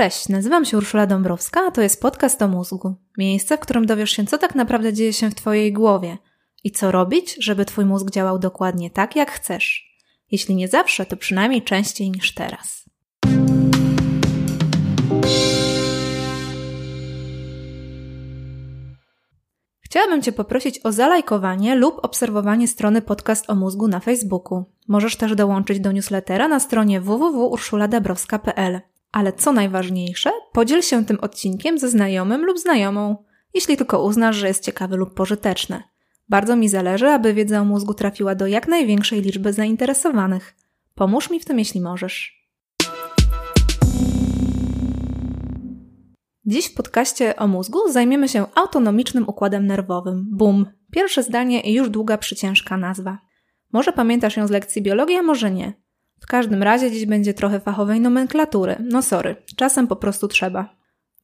Cześć, nazywam się Urszula Dąbrowska, a to jest podcast o mózgu. Miejsce, w którym dowiesz się, co tak naprawdę dzieje się w Twojej głowie i co robić, żeby Twój mózg działał dokładnie tak, jak chcesz. Jeśli nie zawsze, to przynajmniej częściej niż teraz. Chciałabym Cię poprosić o zalajkowanie lub obserwowanie strony Podcast o Mózgu na Facebooku. Możesz też dołączyć do newslettera na stronie www.urszuladabrowska.pl. Ale co najważniejsze, podziel się tym odcinkiem ze znajomym lub znajomą, jeśli tylko uznasz, że jest ciekawy lub pożyteczny. Bardzo mi zależy, aby wiedza o mózgu trafiła do jak największej liczby zainteresowanych. Pomóż mi w tym, jeśli możesz. Dziś w podcaście o mózgu zajmiemy się autonomicznym układem nerwowym. BUM. Pierwsze zdanie i już długa, przyciężka nazwa. Może pamiętasz ją z lekcji biologii, a może nie. W każdym razie dziś będzie trochę fachowej nomenklatury. No sorry, czasem po prostu trzeba.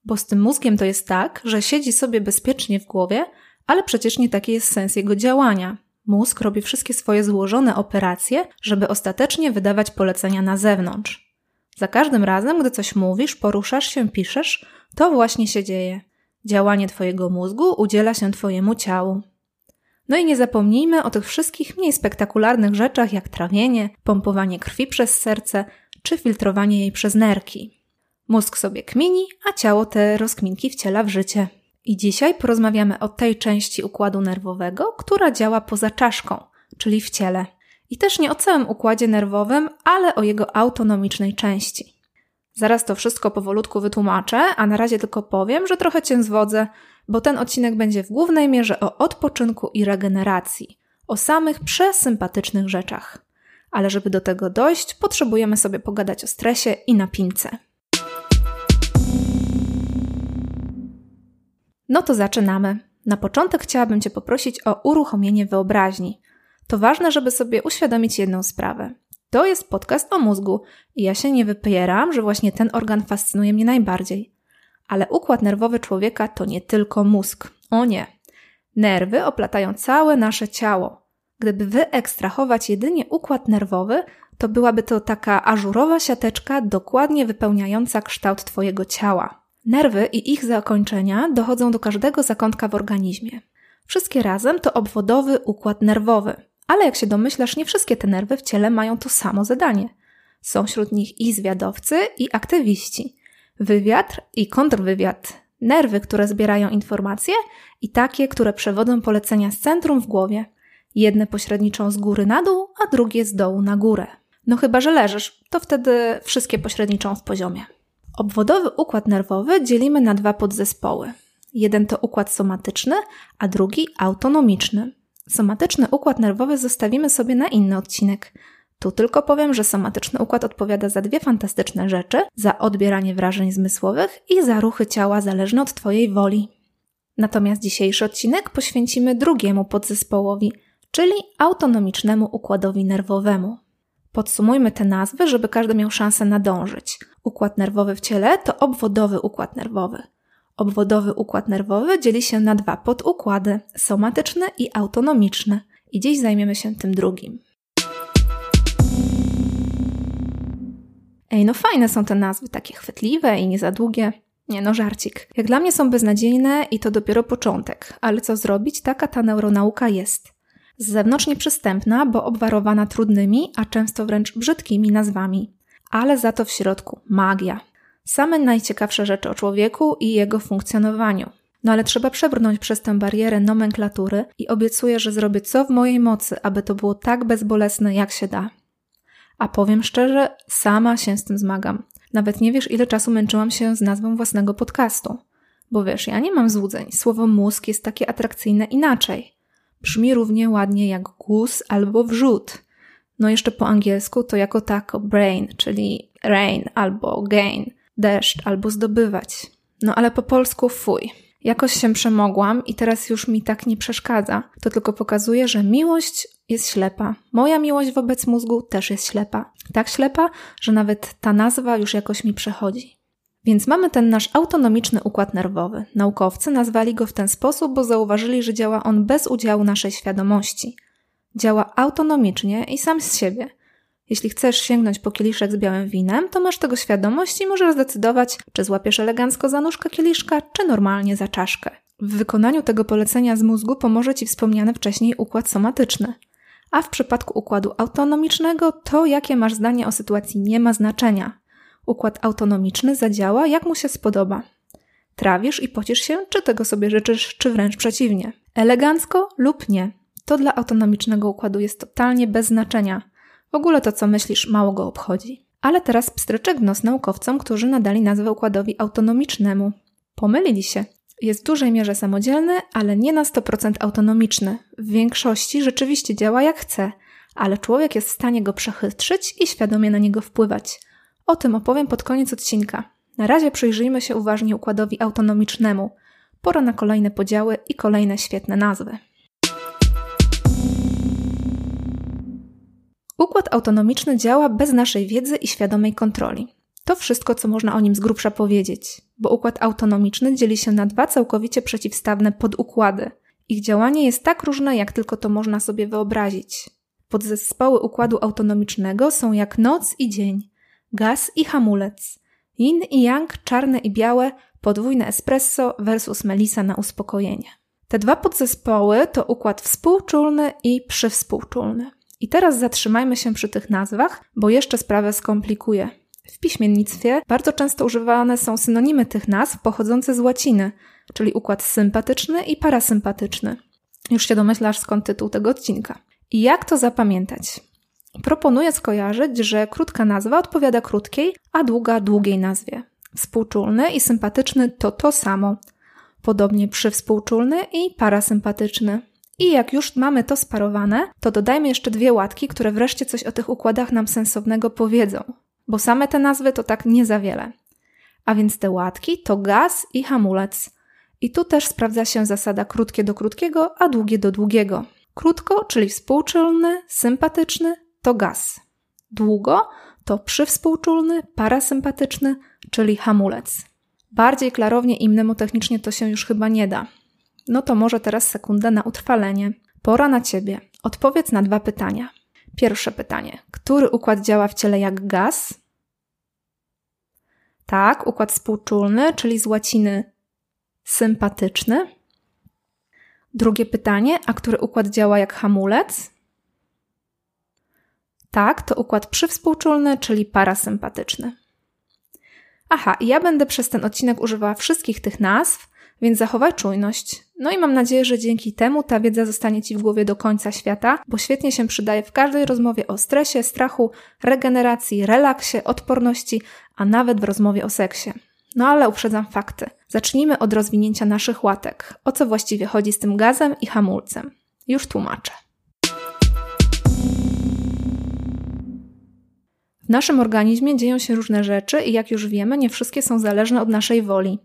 Bo z tym mózgiem to jest tak, że siedzi sobie bezpiecznie w głowie, ale przecież nie taki jest sens jego działania. Mózg robi wszystkie swoje złożone operacje, żeby ostatecznie wydawać polecenia na zewnątrz. Za każdym razem, gdy coś mówisz, poruszasz się, piszesz, to właśnie się dzieje. Działanie Twojego mózgu udziela się Twojemu ciału. No i nie zapomnijmy o tych wszystkich mniej spektakularnych rzeczach jak trawienie, pompowanie krwi przez serce czy filtrowanie jej przez nerki. Mózg sobie kmini, a ciało te rozkminki wciela w życie. I dzisiaj porozmawiamy o tej części układu nerwowego, która działa poza czaszką, czyli w ciele. I też nie o całym układzie nerwowym, ale o jego autonomicznej części. Zaraz to wszystko powolutku wytłumaczę, a na razie tylko powiem, że trochę cię zwodzę, bo ten odcinek będzie w głównej mierze o odpoczynku i regeneracji, o samych przesympatycznych rzeczach. Ale żeby do tego dojść, potrzebujemy sobie pogadać o stresie i napince. No to zaczynamy. Na początek chciałabym Cię poprosić o uruchomienie wyobraźni. To ważne, żeby sobie uświadomić jedną sprawę. To jest podcast o mózgu i ja się nie wypieram, że właśnie ten organ fascynuje mnie najbardziej. Ale układ nerwowy człowieka to nie tylko mózg. O nie. Nerwy oplatają całe nasze ciało. Gdyby wyekstrahować jedynie układ nerwowy, to byłaby to taka ażurowa siateczka dokładnie wypełniająca kształt Twojego ciała. Nerwy i ich zakończenia dochodzą do każdego zakątka w organizmie. Wszystkie razem to obwodowy układ nerwowy. Ale jak się domyślasz, nie wszystkie te nerwy w ciele mają to samo zadanie. Są wśród nich i zwiadowcy, i aktywiści. Wywiad i kontrwywiad. Nerwy, które zbierają informacje i takie, które przewodzą polecenia z centrum w głowie. Jedne pośredniczą z góry na dół, a drugie z dołu na górę. No chyba, że leżysz, to wtedy wszystkie pośredniczą w poziomie. Obwodowy układ nerwowy dzielimy na dwa podzespoły. Jeden to układ somatyczny, a drugi autonomiczny. Somatyczny układ nerwowy zostawimy sobie na inny odcinek. Tu tylko powiem, że somatyczny układ odpowiada za dwie fantastyczne rzeczy: za odbieranie wrażeń zmysłowych i za ruchy ciała zależne od Twojej woli. Natomiast dzisiejszy odcinek poświęcimy drugiemu podzespołowi, czyli autonomicznemu układowi nerwowemu. Podsumujmy te nazwy, żeby każdy miał szansę nadążyć. Układ nerwowy w ciele to obwodowy układ nerwowy. Obwodowy układ nerwowy dzieli się na dwa podukłady somatyczny i autonomiczny. I dziś zajmiemy się tym drugim. Ej, no fajne są te nazwy, takie chwytliwe i nie za długie. Nie no, żarcik. Jak dla mnie są beznadziejne i to dopiero początek. Ale co zrobić? Taka ta neuronauka jest. Z zewnątrz nieprzystępna, bo obwarowana trudnymi, a często wręcz brzydkimi nazwami. Ale za to w środku magia. Same najciekawsze rzeczy o człowieku i jego funkcjonowaniu. No ale trzeba przebrnąć przez tę barierę nomenklatury i obiecuję, że zrobię co w mojej mocy, aby to było tak bezbolesne, jak się da. A powiem szczerze, sama się z tym zmagam. Nawet nie wiesz, ile czasu męczyłam się z nazwą własnego podcastu. Bo wiesz, ja nie mam złudzeń. Słowo mózg jest takie atrakcyjne inaczej. Brzmi równie ładnie jak głos albo wrzód. No jeszcze po angielsku to jako tako brain, czyli rain albo gain, deszcz albo zdobywać. No ale po polsku fuj. Jakoś się przemogłam i teraz już mi tak nie przeszkadza. To tylko pokazuje, że miłość jest ślepa. Moja miłość wobec mózgu też jest ślepa. Tak ślepa, że nawet ta nazwa już jakoś mi przechodzi. Więc mamy ten nasz autonomiczny układ nerwowy. Naukowcy nazwali go w ten sposób, bo zauważyli, że działa on bez udziału naszej świadomości. Działa autonomicznie i sam z siebie. Jeśli chcesz sięgnąć po kieliszek z białym winem, to masz tego świadomość i możesz zdecydować, czy złapiesz elegancko za nóżkę kieliszka, czy normalnie za czaszkę. W wykonaniu tego polecenia z mózgu pomoże Ci wspomniany wcześniej układ somatyczny. A w przypadku układu autonomicznego to, jakie masz zdanie o sytuacji, nie ma znaczenia. Układ autonomiczny zadziała, jak mu się spodoba. Trawisz i pocisz się, czy tego sobie życzysz, czy wręcz przeciwnie. Elegancko lub nie. To dla autonomicznego układu jest totalnie bez znaczenia. Ogóle to, co myślisz, mało go obchodzi. Ale teraz pstryczek w naukowcom, którzy nadali nazwę układowi autonomicznemu. Pomylili się. Jest w dużej mierze samodzielny, ale nie na 100% autonomiczny. W większości rzeczywiście działa jak chce, ale człowiek jest w stanie go przechytrzyć i świadomie na niego wpływać. O tym opowiem pod koniec odcinka. Na razie przyjrzyjmy się uważnie układowi autonomicznemu. Pora na kolejne podziały i kolejne świetne nazwy. Układ autonomiczny działa bez naszej wiedzy i świadomej kontroli. To wszystko, co można o nim z grubsza powiedzieć, bo układ autonomiczny dzieli się na dwa całkowicie przeciwstawne podukłady. Ich działanie jest tak różne, jak tylko to można sobie wyobrazić. Podzespoły układu autonomicznego są jak noc i dzień, gaz i hamulec, yin i yang, czarne i białe, podwójne espresso versus melisa na uspokojenie. Te dwa podzespoły to układ współczulny i przywspółczulny. I teraz zatrzymajmy się przy tych nazwach, bo jeszcze sprawę skomplikuje. W piśmiennictwie bardzo często używane są synonimy tych nazw pochodzące z łaciny, czyli układ sympatyczny i parasympatyczny. Już się domyślasz skąd tytuł tego odcinka. I jak to zapamiętać? Proponuję skojarzyć, że krótka nazwa odpowiada krótkiej, a długa długiej nazwie. Współczulny i sympatyczny to to samo. Podobnie przywspółczulny i parasympatyczny. I jak już mamy to sparowane, to dodajmy jeszcze dwie łatki, które wreszcie coś o tych układach nam sensownego powiedzą. Bo same te nazwy to tak nie za wiele. A więc te łatki to gaz i hamulec. I tu też sprawdza się zasada krótkie do krótkiego, a długie do długiego. Krótko, czyli współczulny, sympatyczny, to gaz. Długo to przywspółczulny, parasympatyczny, czyli hamulec. Bardziej klarownie i mnemotechnicznie to się już chyba nie da. No to może teraz sekundę na utrwalenie. Pora na ciebie. Odpowiedz na dwa pytania. Pierwsze pytanie. Który układ działa w ciele jak gaz? Tak, układ współczulny, czyli z łaciny sympatyczny. Drugie pytanie, a który układ działa jak hamulec? Tak, to układ przywspółczulny, czyli parasympatyczny. Aha, ja będę przez ten odcinek używała wszystkich tych nazw, więc zachowaj czujność. No i mam nadzieję, że dzięki temu ta wiedza zostanie Ci w głowie do końca świata, bo świetnie się przydaje w każdej rozmowie o stresie, strachu, regeneracji, relaksie, odporności, a nawet w rozmowie o seksie. No ale uprzedzam fakty. Zacznijmy od rozwinięcia naszych łatek. O co właściwie chodzi z tym gazem i hamulcem? Już tłumaczę. W naszym organizmie dzieją się różne rzeczy i jak już wiemy, nie wszystkie są zależne od naszej woli.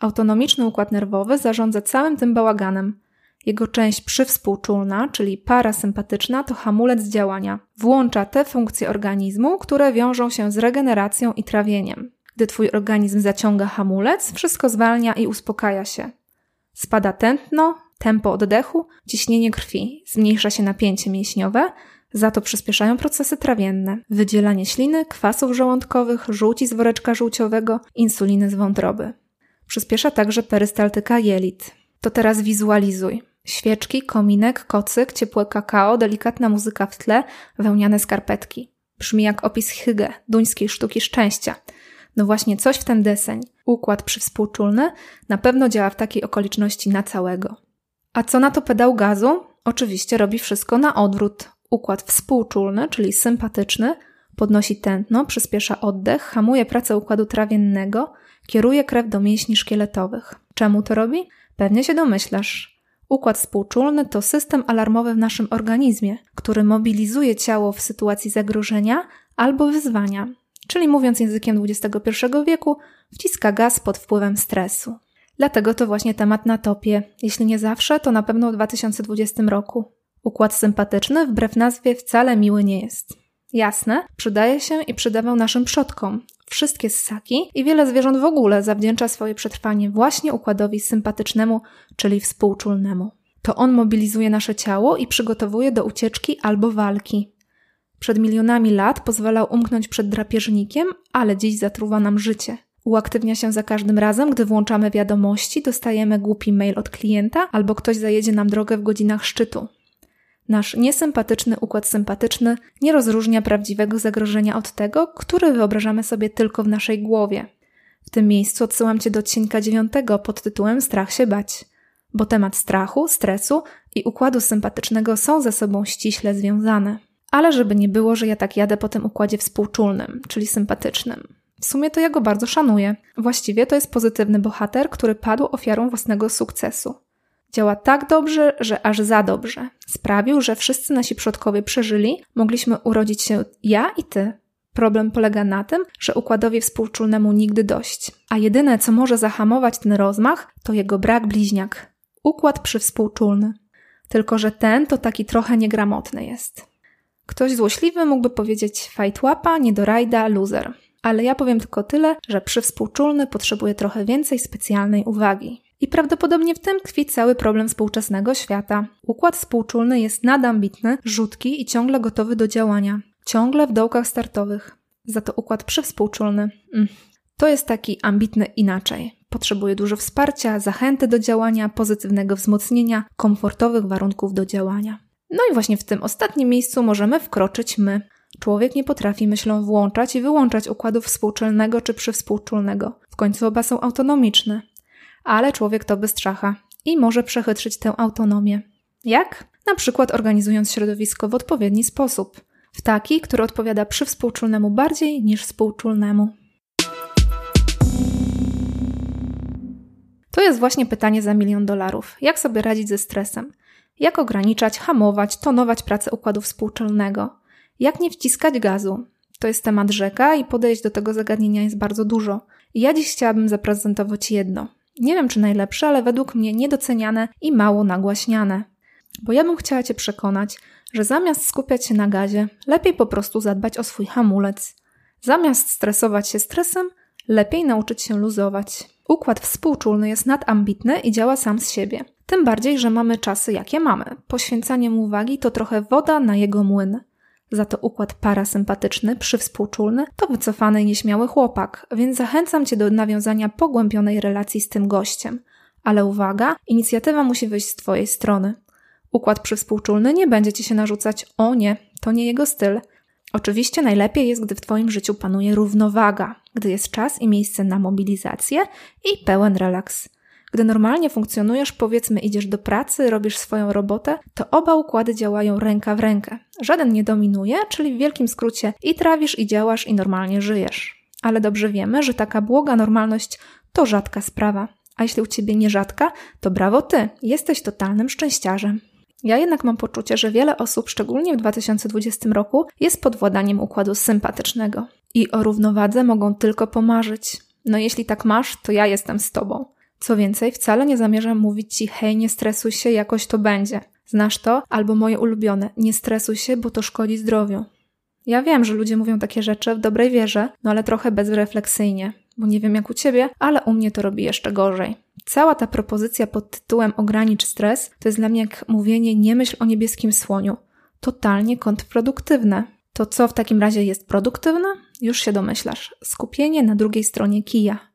Autonomiczny układ nerwowy zarządza całym tym bałaganem. Jego część przywspółczulna, czyli parasympatyczna, to hamulec działania. Włącza te funkcje organizmu, które wiążą się z regeneracją i trawieniem. Gdy twój organizm zaciąga hamulec, wszystko zwalnia i uspokaja się. Spada tętno, tempo oddechu, ciśnienie krwi, zmniejsza się napięcie mięśniowe, za to przyspieszają procesy trawienne, wydzielanie śliny, kwasów żołądkowych, żółci z woreczka żółciowego, insuliny z wątroby. Przyspiesza także perystaltyka jelit. To teraz wizualizuj. Świeczki, kominek, kocyk, ciepłe kakao, delikatna muzyka w tle, wełniane skarpetki. Brzmi jak opis Hygge, duńskiej sztuki szczęścia. No właśnie coś w ten deseń. Układ przywspółczulny na pewno działa w takiej okoliczności na całego. A co na to pedał gazu? Oczywiście robi wszystko na odwrót. Układ współczulny, czyli sympatyczny, podnosi tętno, przyspiesza oddech, hamuje pracę układu trawiennego, kieruje krew do mięśni szkieletowych. Czemu to robi? Pewnie się domyślasz. Układ współczulny to system alarmowy w naszym organizmie, który mobilizuje ciało w sytuacji zagrożenia albo wyzwania, czyli mówiąc językiem XXI wieku, wciska gaz pod wpływem stresu. Dlatego to właśnie temat na topie. Jeśli nie zawsze, to na pewno w 2020 roku. Układ sympatyczny, wbrew nazwie, wcale miły nie jest. Jasne, przydaje się i przydawał naszym przodkom. Wszystkie ssaki i wiele zwierząt w ogóle zawdzięcza swoje przetrwanie właśnie układowi sympatycznemu, czyli współczulnemu. To on mobilizuje nasze ciało i przygotowuje do ucieczki albo walki. Przed milionami lat pozwalał umknąć przed drapieżnikiem, ale dziś zatruwa nam życie. Uaktywnia się za każdym razem, gdy włączamy wiadomości, dostajemy głupi mail od klienta albo ktoś zajedzie nam drogę w godzinach szczytu. Nasz niesympatyczny układ sympatyczny nie rozróżnia prawdziwego zagrożenia od tego, które wyobrażamy sobie tylko w naszej głowie. W tym miejscu odsyłam Cię do odcinka dziewiątego pod tytułem Strach się bać, bo temat strachu, stresu i układu sympatycznego są ze sobą ściśle związane. Ale żeby nie było, że ja tak jadę po tym układzie współczulnym, czyli sympatycznym. W sumie to ja go bardzo szanuję. Właściwie to jest pozytywny bohater, który padł ofiarą własnego sukcesu. Działa tak dobrze, że aż za dobrze. Sprawił, że wszyscy nasi przodkowie przeżyli, mogliśmy urodzić się ja i ty. Problem polega na tym, że układowi współczulnemu nigdy dość, a jedyne, co może zahamować ten rozmach, to jego brak bliźniak. Układ przywspółczulny. Tylko, że ten to taki trochę niegramotny jest. Ktoś złośliwy mógłby powiedzieć fajtłapa, niedorajda, loser. Ale ja powiem tylko tyle, że przywspółczulny potrzebuje trochę więcej specjalnej uwagi. I prawdopodobnie w tym tkwi cały problem współczesnego świata. Układ współczulny jest nadambitny, rzutki i ciągle gotowy do działania. Ciągle w dołkach startowych. Za to układ przywspółczulny. Mm. To jest taki ambitny inaczej. Potrzebuje dużo wsparcia, zachęty do działania, pozytywnego wzmocnienia, komfortowych warunków do działania. No i właśnie w tym ostatnim miejscu możemy wkroczyć my. Człowiek nie potrafi myślą włączać i wyłączać układu współczulnego czy przywspółczulnego. W końcu oba są autonomiczne ale człowiek to bystrzacha i może przechytrzyć tę autonomię. Jak? Na przykład organizując środowisko w odpowiedni sposób, w taki, który odpowiada przywspółczulnemu bardziej niż współczulnemu. To jest właśnie pytanie za milion dolarów. Jak sobie radzić ze stresem? Jak ograniczać, hamować, tonować pracę układu współczulnego? Jak nie wciskać gazu? To jest temat rzeka i podejść do tego zagadnienia jest bardzo dużo. Ja dziś chciałabym zaprezentować jedno. Nie wiem, czy najlepsze, ale według mnie niedoceniane i mało nagłaśniane. Bo ja bym chciała Cię przekonać, że zamiast skupiać się na gazie, lepiej po prostu zadbać o swój hamulec. Zamiast stresować się stresem, lepiej nauczyć się luzować. Układ współczulny jest nadambitny i działa sam z siebie. Tym bardziej, że mamy czasy, jakie mamy. Poświęcanie mu uwagi to trochę woda na jego młyn. Za to układ parasympatyczny, przywspółczulny to wycofany i nieśmiały chłopak, więc zachęcam Cię do nawiązania pogłębionej relacji z tym gościem. Ale uwaga, inicjatywa musi wyjść z Twojej strony. Układ przywspółczulny nie będzie Ci się narzucać, o nie, to nie jego styl. Oczywiście najlepiej jest, gdy w Twoim życiu panuje równowaga, gdy jest czas i miejsce na mobilizację i pełen relaks. Gdy normalnie funkcjonujesz, powiedzmy idziesz do pracy, robisz swoją robotę, to oba układy działają ręka w rękę. Żaden nie dominuje, czyli w wielkim skrócie i trawisz, i działasz, i normalnie żyjesz. Ale dobrze wiemy, że taka błoga normalność to rzadka sprawa. A jeśli u ciebie nie rzadka, to brawo ty, jesteś totalnym szczęściarzem. Ja jednak mam poczucie, że wiele osób, szczególnie w 2020 roku, jest pod władaniem układu sympatycznego. I o równowadze mogą tylko pomarzyć. No jeśli tak masz, to ja jestem z tobą. Co więcej, wcale nie zamierzam mówić ci, hej, nie stresuj się, jakoś to będzie. Znasz to? Albo moje ulubione, nie stresuj się, bo to szkodzi zdrowiu. Ja wiem, że ludzie mówią takie rzeczy w dobrej wierze, no ale trochę bezrefleksyjnie, bo nie wiem jak u ciebie, ale u mnie to robi jeszcze gorzej. Cała ta propozycja pod tytułem Ogranicz stres to jest dla mnie jak mówienie nie myśl o niebieskim słoniu. Totalnie kontrproduktywne. To co w takim razie jest produktywne? Już się domyślasz. Skupienie na drugiej stronie kija.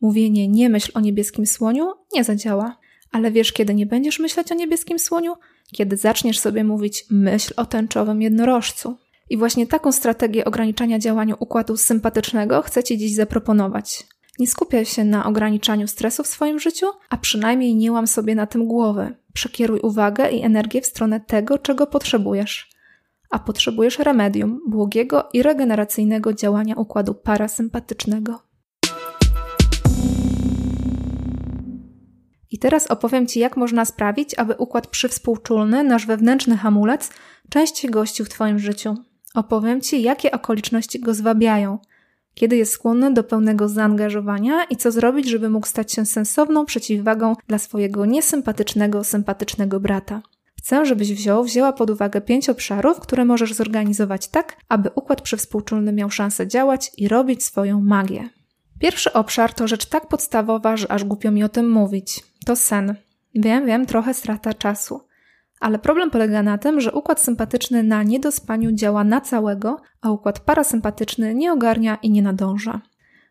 Mówienie nie myśl o niebieskim słoniu nie zadziała. Ale wiesz, kiedy nie będziesz myśleć o niebieskim słoniu? Kiedy zaczniesz sobie mówić myśl o tęczowym jednorożcu. I właśnie taką strategię ograniczania działania układu sympatycznego chcę Ci dziś zaproponować. Nie skupiaj się na ograniczaniu stresu w swoim życiu, a przynajmniej nie łam sobie na tym głowy. Przekieruj uwagę i energię w stronę tego, czego potrzebujesz. A potrzebujesz remedium, błogiego i regeneracyjnego działania układu parasympatycznego. I teraz opowiem Ci, jak można sprawić, aby układ przywspółczulny, nasz wewnętrzny hamulec, częściej gościł w Twoim życiu. Opowiem Ci, jakie okoliczności go zwabiają, kiedy jest skłonny do pełnego zaangażowania i co zrobić, żeby mógł stać się sensowną przeciwwagą dla swojego niesympatycznego, sympatycznego brata. Chcę, żebyś wziął, wzięła pod uwagę pięć obszarów, które możesz zorganizować tak, aby układ przywspółczulny miał szansę działać i robić swoją magię. Pierwszy obszar to rzecz tak podstawowa, że aż głupio mi o tym mówić. To sen. Wiem, wiem, trochę strata czasu. Ale problem polega na tym, że układ sympatyczny na niedospaniu działa na całego, a układ parasympatyczny nie ogarnia i nie nadąża.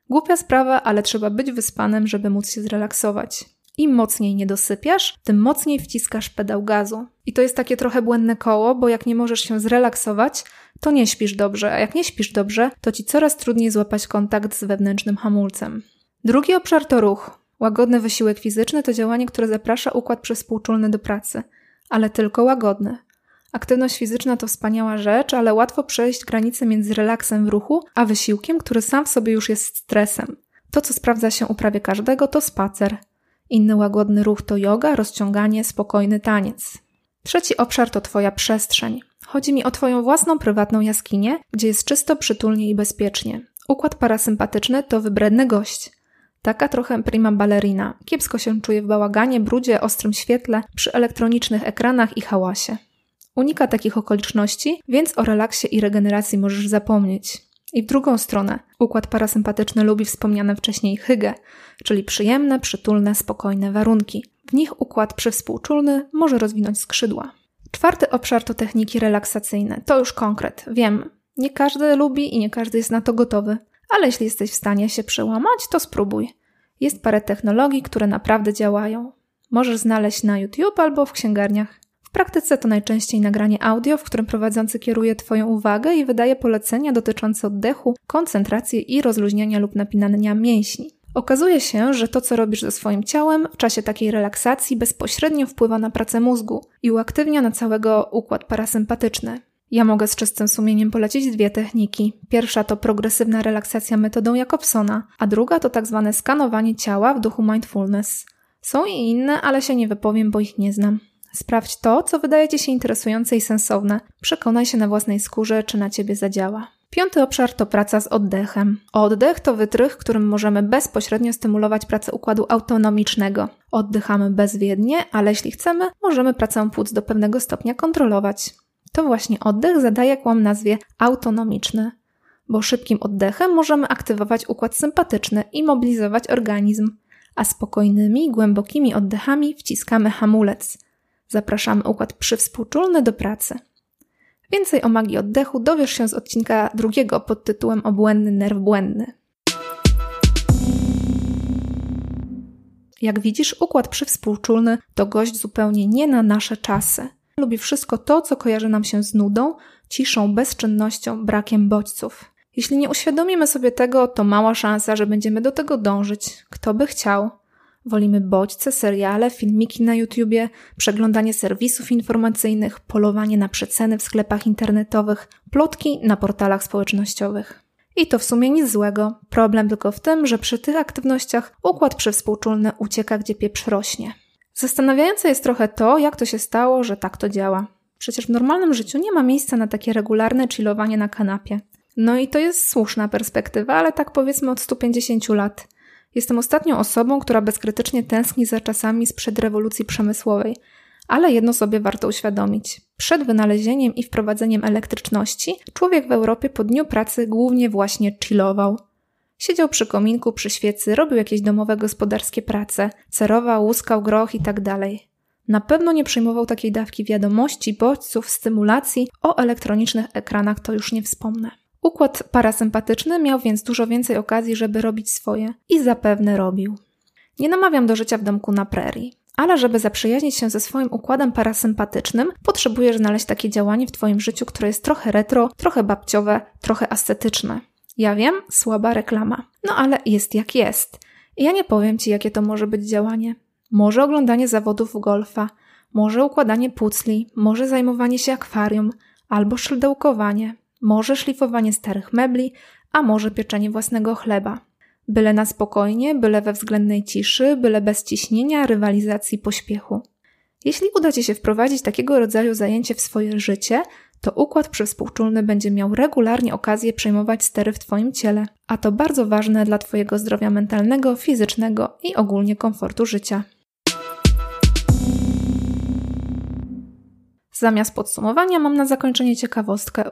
Głupia sprawa, ale trzeba być wyspanym, żeby móc się zrelaksować. Im mocniej nie dosypiasz, tym mocniej wciskasz pedał gazu. I to jest takie trochę błędne koło, bo jak nie możesz się zrelaksować, to nie śpisz dobrze, a jak nie śpisz dobrze, to ci coraz trudniej złapać kontakt z wewnętrznym hamulcem. Drugi obszar to ruch. Łagodny wysiłek fizyczny to działanie, które zaprasza układ przespółczulny do pracy, ale tylko łagodny. Aktywność fizyczna to wspaniała rzecz, ale łatwo przejść granicę między relaksem w ruchu, a wysiłkiem, który sam w sobie już jest stresem. To, co sprawdza się u prawie każdego, to spacer. Inny łagodny ruch to yoga, rozciąganie, spokojny taniec. Trzeci obszar to Twoja przestrzeń. Chodzi mi o Twoją własną prywatną jaskinię, gdzie jest czysto, przytulnie i bezpiecznie. Układ parasympatyczny to wybredny gość. Taka trochę prima ballerina. Kiepsko się czuje w bałaganie, brudzie, ostrym świetle, przy elektronicznych ekranach i hałasie. Unika takich okoliczności, więc o relaksie i regeneracji możesz zapomnieć. I w drugą stronę, układ parasympatyczny lubi wspomniane wcześniej hygge, czyli przyjemne, przytulne, spokojne warunki. W nich układ przywspółczulny może rozwinąć skrzydła. Czwarty obszar to techniki relaksacyjne. To już konkret. Wiem, nie każdy lubi i nie każdy jest na to gotowy, ale jeśli jesteś w stanie się przełamać, to spróbuj. Jest parę technologii, które naprawdę działają. Możesz znaleźć na YouTube albo w księgarniach. W praktyce to najczęściej nagranie audio, w którym prowadzący kieruje Twoją uwagę i wydaje polecenia dotyczące oddechu, koncentracji i rozluźniania lub napinania mięśni. Okazuje się, że to, co robisz ze swoim ciałem w czasie takiej relaksacji, bezpośrednio wpływa na pracę mózgu i uaktywnia na całego układ parasympatyczny. Ja mogę z czystym sumieniem polecić dwie techniki. Pierwsza to progresywna relaksacja metodą Jacobsona, a druga to tak zwane skanowanie ciała w duchu mindfulness. Są i inne, ale się nie wypowiem, bo ich nie znam. Sprawdź to, co wydaje Ci się interesujące i sensowne. Przekonaj się na własnej skórze, czy na Ciebie zadziała. Piąty obszar to praca z oddechem. Oddech to wytrych, którym możemy bezpośrednio stymulować pracę układu autonomicznego. Oddychamy bezwiednie, ale jeśli chcemy, możemy pracę płuc do pewnego stopnia kontrolować. To właśnie oddech zadaje kłam nazwie autonomiczny, bo szybkim oddechem możemy aktywować układ sympatyczny i mobilizować organizm, a spokojnymi, głębokimi oddechami wciskamy hamulec. Zapraszamy układ przywspółczulny do pracy. Więcej o magii oddechu dowiesz się z odcinka drugiego pod tytułem Obłędny nerw błędny. Jak widzisz, układ przywspółczulny to gość zupełnie nie na nasze czasy. Lubi wszystko to, co kojarzy nam się z nudą, ciszą, bezczynnością, brakiem bodźców. Jeśli nie uświadomimy sobie tego, to mała szansa, że będziemy do tego dążyć. Kto by chciał? Wolimy bodźce, seriale, filmiki na YouTubie, przeglądanie serwisów informacyjnych, polowanie na przeceny w sklepach internetowych, plotki na portalach społecznościowych. I to w sumie nic złego. Problem tylko w tym, że przy tych aktywnościach układ przywspółczulny ucieka, gdzie pieprz rośnie. Zastanawiające jest trochę to, jak to się stało, że tak to działa. Przecież w normalnym życiu nie ma miejsca na takie regularne chillowanie na kanapie. No i to jest słuszna perspektywa, ale tak powiedzmy od 150 lat. Jestem ostatnią osobą, która bezkrytycznie tęskni za czasami sprzed rewolucji przemysłowej, ale jedno sobie warto uświadomić. Przed wynalezieniem i wprowadzeniem elektryczności człowiek w Europie po dniu pracy głównie właśnie chillował. Siedział przy kominku, przy świecy, robił jakieś domowe gospodarskie prace, cerował, łuskał groch i tak dalej. Na pewno nie przyjmował takiej dawki wiadomości, bodźców, stymulacji, o elektronicznych ekranach to już nie wspomnę. Układ parasympatyczny miał więc dużo więcej okazji, żeby robić swoje i zapewne robił. Nie namawiam do życia w domku na prerii, ale żeby zaprzyjaźnić się ze swoim układem parasympatycznym, potrzebujesz znaleźć takie działanie w Twoim życiu, które jest trochę retro, trochę babciowe, trochę ascetyczne. Ja wiem, słaba reklama. No ale jest jak jest. I ja nie powiem Ci, jakie to może być działanie. Może oglądanie zawodów golfa, może układanie pucli, może zajmowanie się akwarium, albo szyldełkowanie, może szlifowanie starych mebli, a może pieczenie własnego chleba. Byle na spokojnie, byle we względnej ciszy, byle bez ciśnienia, rywalizacji, pośpiechu. Jeśli uda Ci się wprowadzić takiego rodzaju zajęcie w swoje życie, to układ przywspółczulny będzie miał regularnie okazję przejmować stery w Twoim ciele, a to bardzo ważne dla Twojego zdrowia mentalnego, fizycznego i ogólnie komfortu życia. Zamiast podsumowania mam na zakończenie ciekawostkę.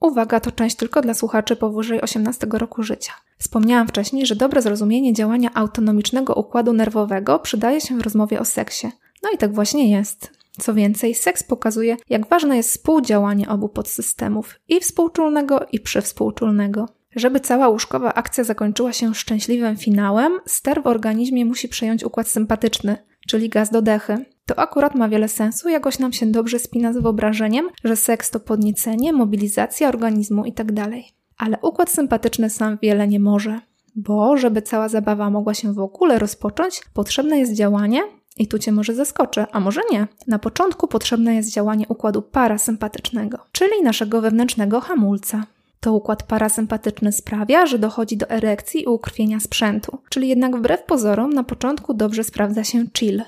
Uwaga, to część tylko dla słuchaczy powyżej 18 roku życia. Wspomniałam wcześniej, że dobre zrozumienie działania autonomicznego układu nerwowego przydaje się w rozmowie o seksie. No i tak właśnie jest. Co więcej, seks pokazuje, jak ważne jest współdziałanie obu podsystemów i współczulnego, i przywspółczulnego. Żeby cała łóżkowa akcja zakończyła się szczęśliwym finałem, ster w organizmie musi przejąć układ sympatyczny, czyli gaz do dechy. To akurat ma wiele sensu, jakoś nam się dobrze spina z wyobrażeniem, że seks to podniecenie, mobilizacja organizmu itd. Tak Ale układ sympatyczny sam wiele nie może, bo żeby cała zabawa mogła się w ogóle rozpocząć, potrzebne jest działanie, i tu Cię może zaskoczę, a może nie. Na początku potrzebne jest działanie układu parasympatycznego, czyli naszego wewnętrznego hamulca. To układ parasympatyczny sprawia, że dochodzi do erekcji i ukrwienia sprzętu, czyli jednak wbrew pozorom na początku dobrze sprawdza się chill.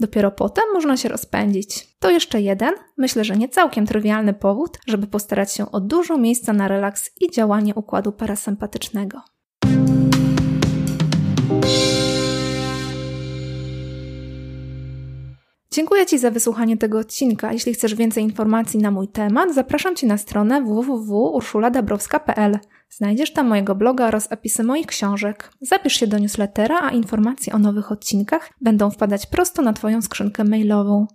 Dopiero potem można się rozpędzić. To jeszcze jeden, myślę, że nie całkiem trywialny powód, żeby postarać się o dużo miejsca na relaks i działanie układu parasympatycznego. Dziękuję Ci za wysłuchanie tego odcinka. Jeśli chcesz więcej informacji na mój temat, zapraszam Cię na stronę www.urszuladabrowska.pl. Znajdziesz tam mojego bloga oraz opisy moich książek. Zapisz się do newslettera, a informacje o nowych odcinkach będą wpadać prosto na Twoją skrzynkę mailową.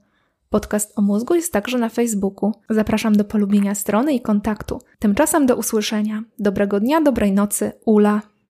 Podcast o mózgu jest także na Facebooku. Zapraszam do polubienia strony i kontaktu. Tymczasem do usłyszenia. Dobrego dnia, dobrej nocy, Ula.